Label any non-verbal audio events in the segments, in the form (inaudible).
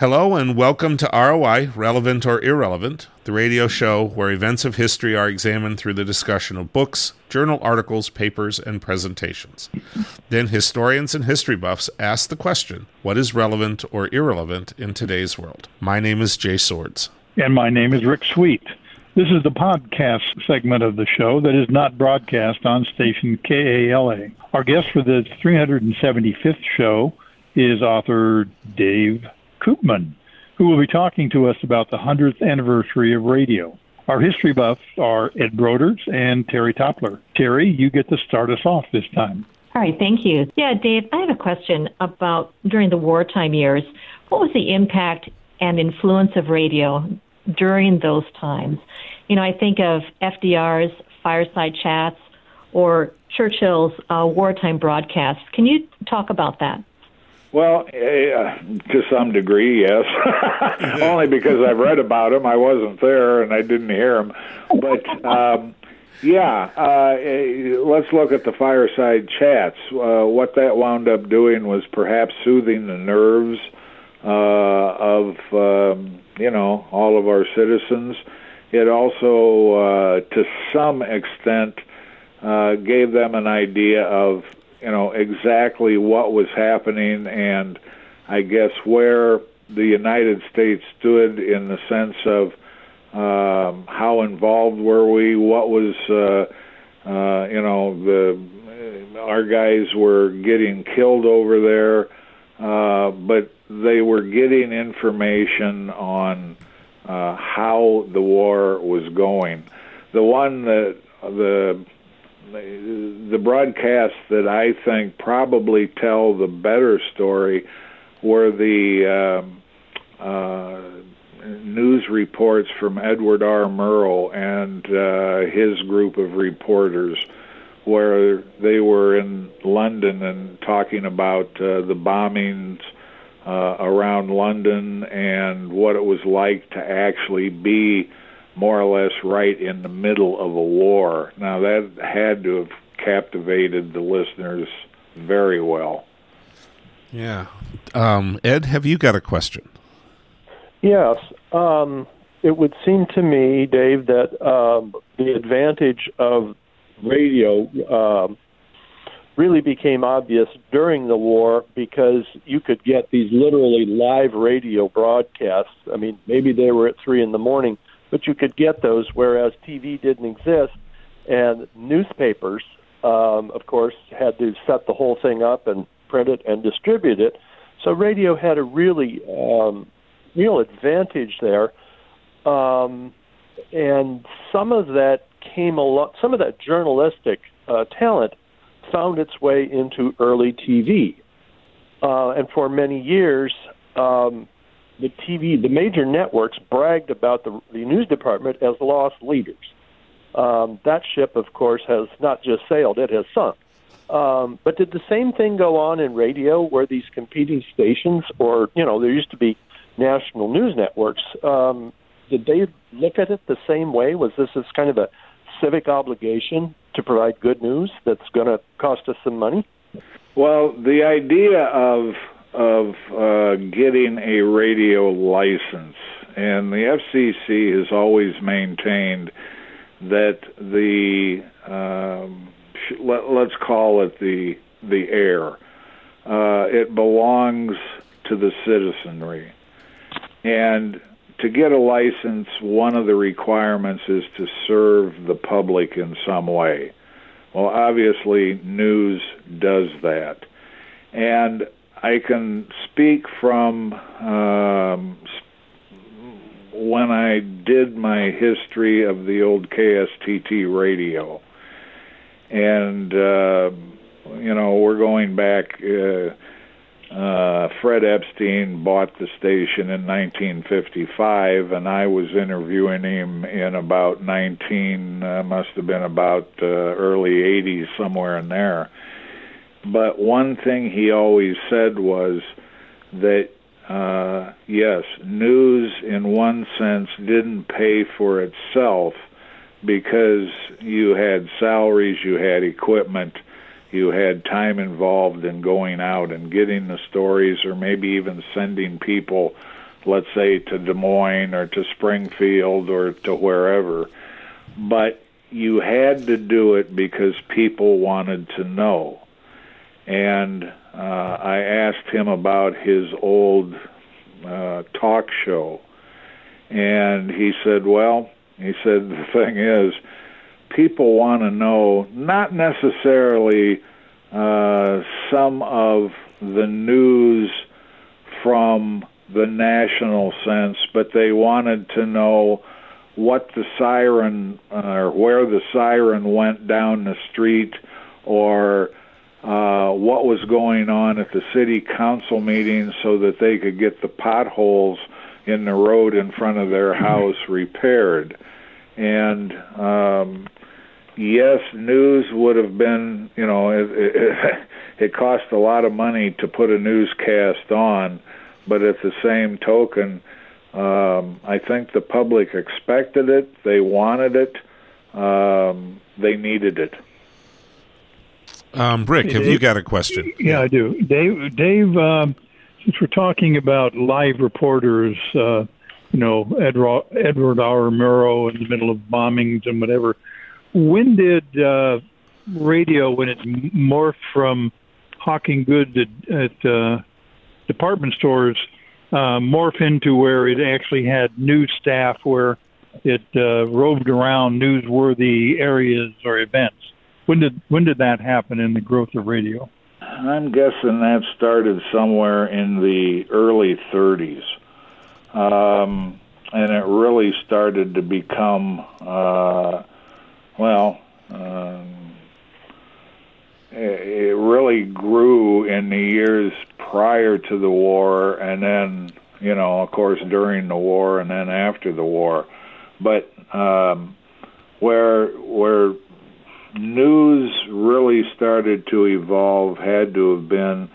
Hello and welcome to ROI, Relevant or Irrelevant, the radio show where events of history are examined through the discussion of books, journal articles, papers, and presentations. Then historians and history buffs ask the question what is relevant or irrelevant in today's world? My name is Jay Swords. And my name is Rick Sweet. This is the podcast segment of the show that is not broadcast on station KALA. Our guest for the 375th show is author Dave Koopman, who will be talking to us about the 100th anniversary of radio. Our history buffs are Ed Broders and Terry Toppler. Terry, you get to start us off this time. All right, thank you. Yeah, Dave, I have a question about during the wartime years. What was the impact and influence of radio during those times? You know, I think of FDR's fireside chats or Churchill's uh, wartime broadcasts. Can you talk about that? Well, uh, to some degree, yes. (laughs) Only because I've read about him. I wasn't there and I didn't hear him. But um, yeah, uh, eh, let's look at the fireside chats. Uh, what that wound up doing was perhaps soothing the nerves uh, of um, you know all of our citizens. It also, uh, to some extent, uh, gave them an idea of you know exactly what was happening and I guess where the United States stood in the sense of um, how involved were we, what was uh, uh, you know the our guys were getting killed over there, uh, but they were getting information on uh, how the war was going. The one that the the broadcasts that I think probably tell the better story were the um, uh, news reports from Edward R. Murrow and uh, his group of reporters, where they were in London and talking about uh, the bombings uh, around London and what it was like to actually be more or less right in the middle of a war. Now, that had to have captivated the listeners very well. Yeah. Um, Ed, have you got a question? Yes. Um, it would seem to me, Dave, that um, the advantage of radio um, really became obvious during the war because you could get these literally live radio broadcasts. I mean, maybe they were at three in the morning, but you could get those, whereas TV didn't exist. And newspapers, um, of course, had to set the whole thing up and print it and distribute it. So radio had a really um, real advantage there. Um, and some of that came along, some of that journalistic uh, talent found its way into early TV. Uh, and for many years, um, the TV, the major networks bragged about the, the news department as loss leaders. Um, that ship, of course, has not just sailed, it has sunk. Um, but did the same thing go on in radio where these competing stations, or, you know, there used to be national news networks, um, did they look at it the same way? Was this this kind of a civic obligation to provide good news that's going to cost us some money? Well, the idea of of uh, getting a radio license, and the FCC has always maintained that the um, let, us call it the the air. Uh, it belongs to the citizenry, and to get a license, one of the requirements is to serve the public in some way. Well, obviously, news does that, and I can speak from um, when I did my history of the old KSTT radio, and uh, you know we're going back. Uh, uh, Fred Epstein bought the station in 1955, and I was interviewing him in about 19, uh, must have been about uh, early 80s, somewhere in there but one thing he always said was that, uh, yes, news in one sense didn't pay for itself because you had salaries, you had equipment, you had time involved in going out and getting the stories, or maybe even sending people let's say to Des Moines or to Springfield or to wherever. But you had to do it because people wanted to know. And uh, I asked him about his old uh, talk show. And he said, Well, he said, the thing is, people want to know not necessarily uh, some of the news from the national sense, but they wanted to know what the siren uh, or where the siren went down the street or uh, what was going on at the city council meeting so that they could get the potholes in the road in front of their house repaired. And um, yes, news would have been, you know, it, it, (laughs) it cost a lot of money to put a newscast on, but at the same token, um, I think the public expected it, they wanted it, um, they needed it. Um, Rick, have you got a question? Yeah, I do. Dave, Dave um, since we're talking about live reporters, uh, you know, Edward, Edward R. Murrow in the middle of bombings and whatever, when did uh, radio, when it morphed from hawking goods at, at uh, department stores, uh, morph into where it actually had news staff where it uh, roved around newsworthy areas or events? When did when did that happen in the growth of radio? I'm guessing that started somewhere in the early 30s, um, and it really started to become uh, well. Um, it really grew in the years prior to the war, and then you know, of course, during the war, and then after the war. But um, where where news really started to evolve had to have been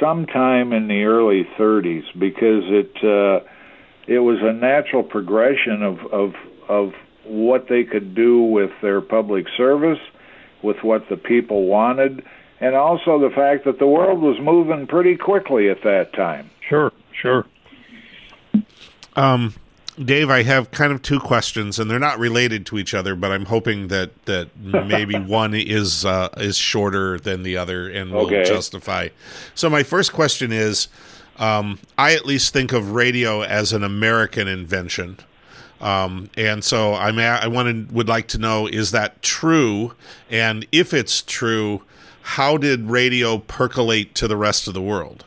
sometime in the early 30s because it uh, it was a natural progression of of of what they could do with their public service, with what the people wanted, and also the fact that the world was moving pretty quickly at that time. Sure, sure. Um, Dave, I have kind of two questions, and they're not related to each other, but I'm hoping that that maybe (laughs) one is uh, is shorter than the other and will Okay. justify. So, my first question is, um, I at least think of radio as an American invention, um, and so I'm a- I wanted would like to know is that true, and if it's true, how did radio percolate to the rest of the world?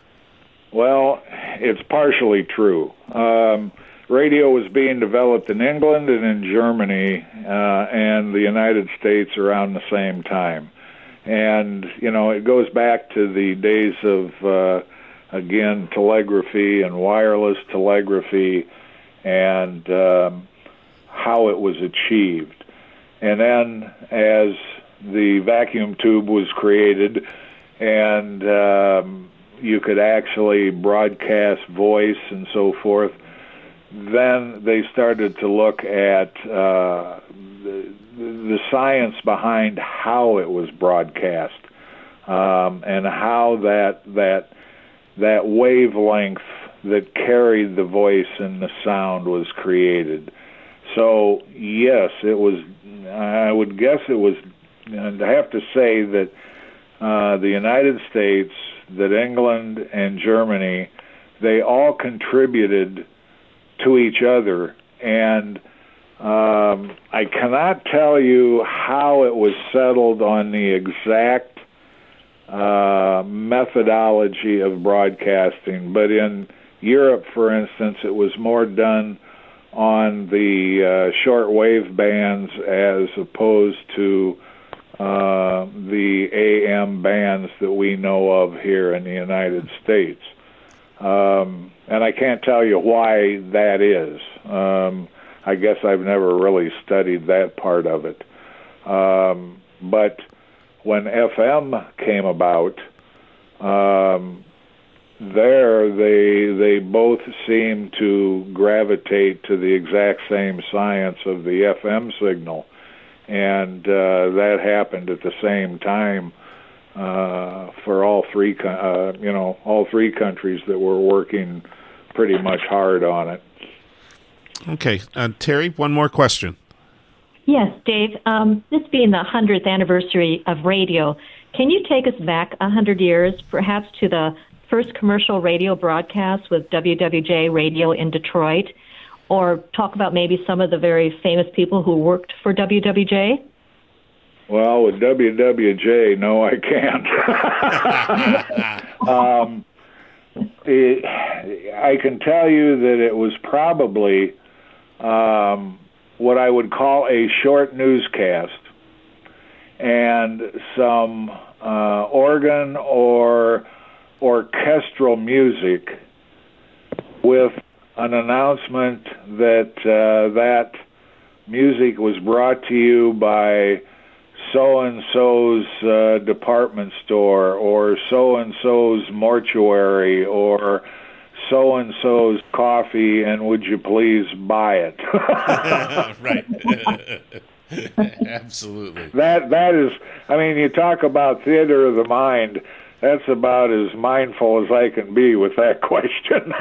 Well, it's partially true. Um, radio was being developed in England and in Germany uh, and the United States around the same time. And, you know, it goes back to the days of, uh, again, telegraphy and wireless telegraphy and um, how it was achieved. And then as the vacuum tube was created and um, you could actually broadcast voice and so forth, then they started to look at uh, the, the science behind how it was broadcast um, and how that that that wavelength that carried the voice and the sound was created. So yes, it was. I would guess it was. And I have to say that uh, the United States, that England and Germany, they all contributed to each other, and um, I cannot tell you how it was settled on the exact uh, methodology of broadcasting, but in Europe, for instance, it was more done on the uh, short wave bands as opposed to uh, the AM bands that we know of here in the United States. Um, and I can't tell you why that is. Um, I guess I've never really studied that part of it. Um, but when FM came about, um, there they they both seem to gravitate to the exact same science of the FM signal, and uh, that happened at the same time uh, for all three, uh, you know, all three countries that were working pretty much hard on it. Okay, uh, Terry, one more question. Yes, Dave. Um, this being the 100th anniversary of radio, can you take us back 100 years, perhaps to the first commercial radio broadcast with WWJ Radio in Detroit, or talk about maybe some of the very famous people who worked for WWJ? Well, with WWJ, no, I can't. (laughs) um, it, I can tell you that it was probably um, what I would call a short newscast and some uh, organ or orchestral music with an announcement that uh, that music was brought to you by so and so's uh, department store or so and so's mortuary or so and so's coffee and would you please buy it? (laughs) Right. (laughs) Absolutely. That that is i mean you talk about theater of the mind that's about as mindful as I can be with that (laughs) question.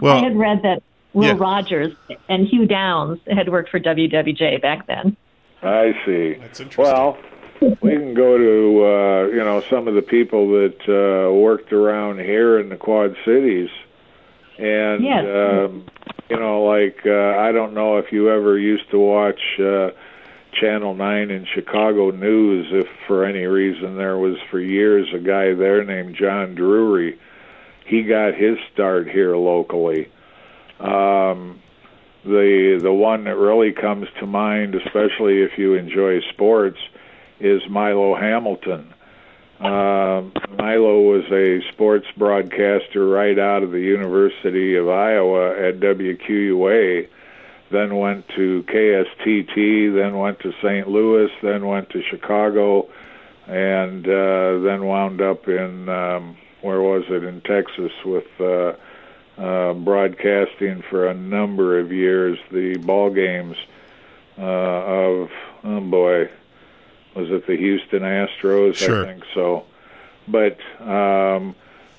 well, I had read that Will yeah. Rogers and Hugh Downs had worked for WWJ back then. I see. That's interesting. Well, we can go to uh, you know some of the people that uh, worked around here in the Quad Cities, and yes. um, you know, like uh, I don't know if you ever used to watch. Uh, Channel 9 in Chicago News if for any reason there was for years a guy there named John Drury. He got his start here locally. Um, the the one that really comes to mind, especially if you enjoy sports, is Milo Hamilton. Uh, Milo was a sports broadcaster right out of the University of Iowa at WQUA then went to KSTT, then went to St. Louis, then went to Chicago, and uh, then wound up in um, where was it in Texas with uh, uh, broadcasting for a number of years the ball games uh, of oh boy was it the Houston Astros sure. I think so but um,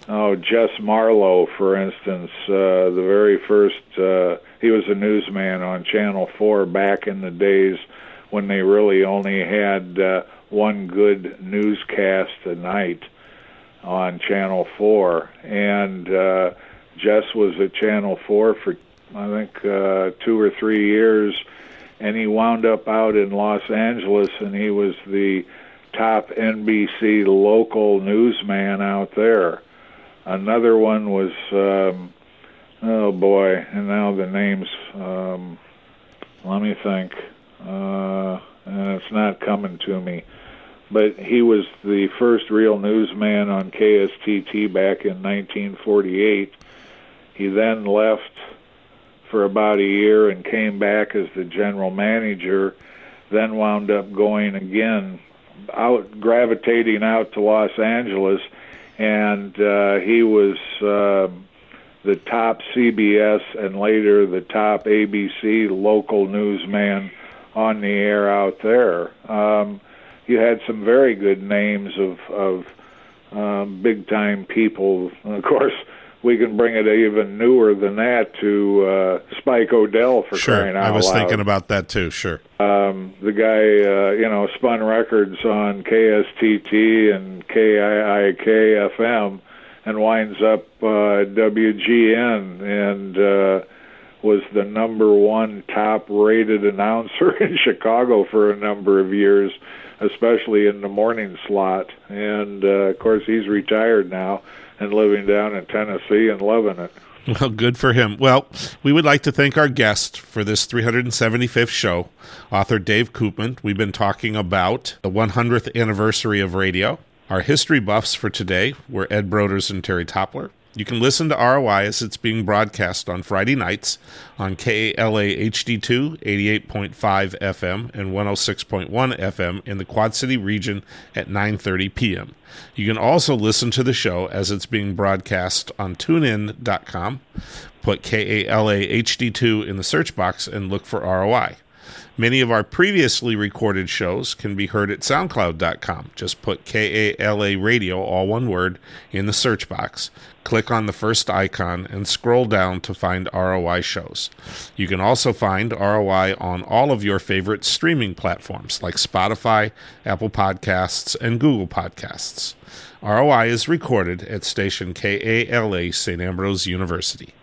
oh Jess Marlow for instance uh, the very first uh, he was a newsman on Channel 4 back in the days when they really only had uh, one good newscast a night on Channel 4. And uh, Jess was at Channel 4 for, I think, uh, two or three years. And he wound up out in Los Angeles, and he was the top NBC local newsman out there. Another one was um, Oh boy, and now the names. Um, let me think. Uh, it's not coming to me. But he was the first real newsman on KSTT back in 1948. He then left for about a year and came back as the general manager. Then wound up going again, out gravitating out to Los Angeles, and uh, he was. Uh, the top CBS and later the top ABC local newsman on the air out there. Um, you had some very good names of of um, big time people. Of course, we can bring it even newer than that to uh, Spike O'Dell for sure. crying out I was loud. thinking about that too. Sure. Um, the guy, uh, you know, spun records on KSTT and KIIK FM and winds up uh, WGN and uh, was the number one top rated (laughs) announcer in Chicago for a number of years, especially in the morning slot. And uh, of course, he's retired now and living down in Tennessee and loving it. (laughs) Well, good for him. Well, we would like to thank our guest for this 375th show, author Dave Koopman. We've been talking about the 100th anniversary of radio. Our history buffs for today were Ed Broders and Terry Toppler. You can listen to ROI as it's being broadcast on Friday nights on KALA HD2 88.5 FM and 106.1 FM in the Quad City region at 9:30 p.m. You can also listen to the show as it's being broadcast on tunein.com. Put KALA HD2 in the search box and look for ROI. Many of our previously recorded shows can be heard at SoundCloud.com. Just put KALA Radio, all one word, in the search box. Click on the first icon and scroll down to find ROI shows. You can also find ROI on all of your favorite streaming platforms like Spotify, Apple Podcasts, and Google Podcasts. ROI is recorded at station KALA St. Ambrose University.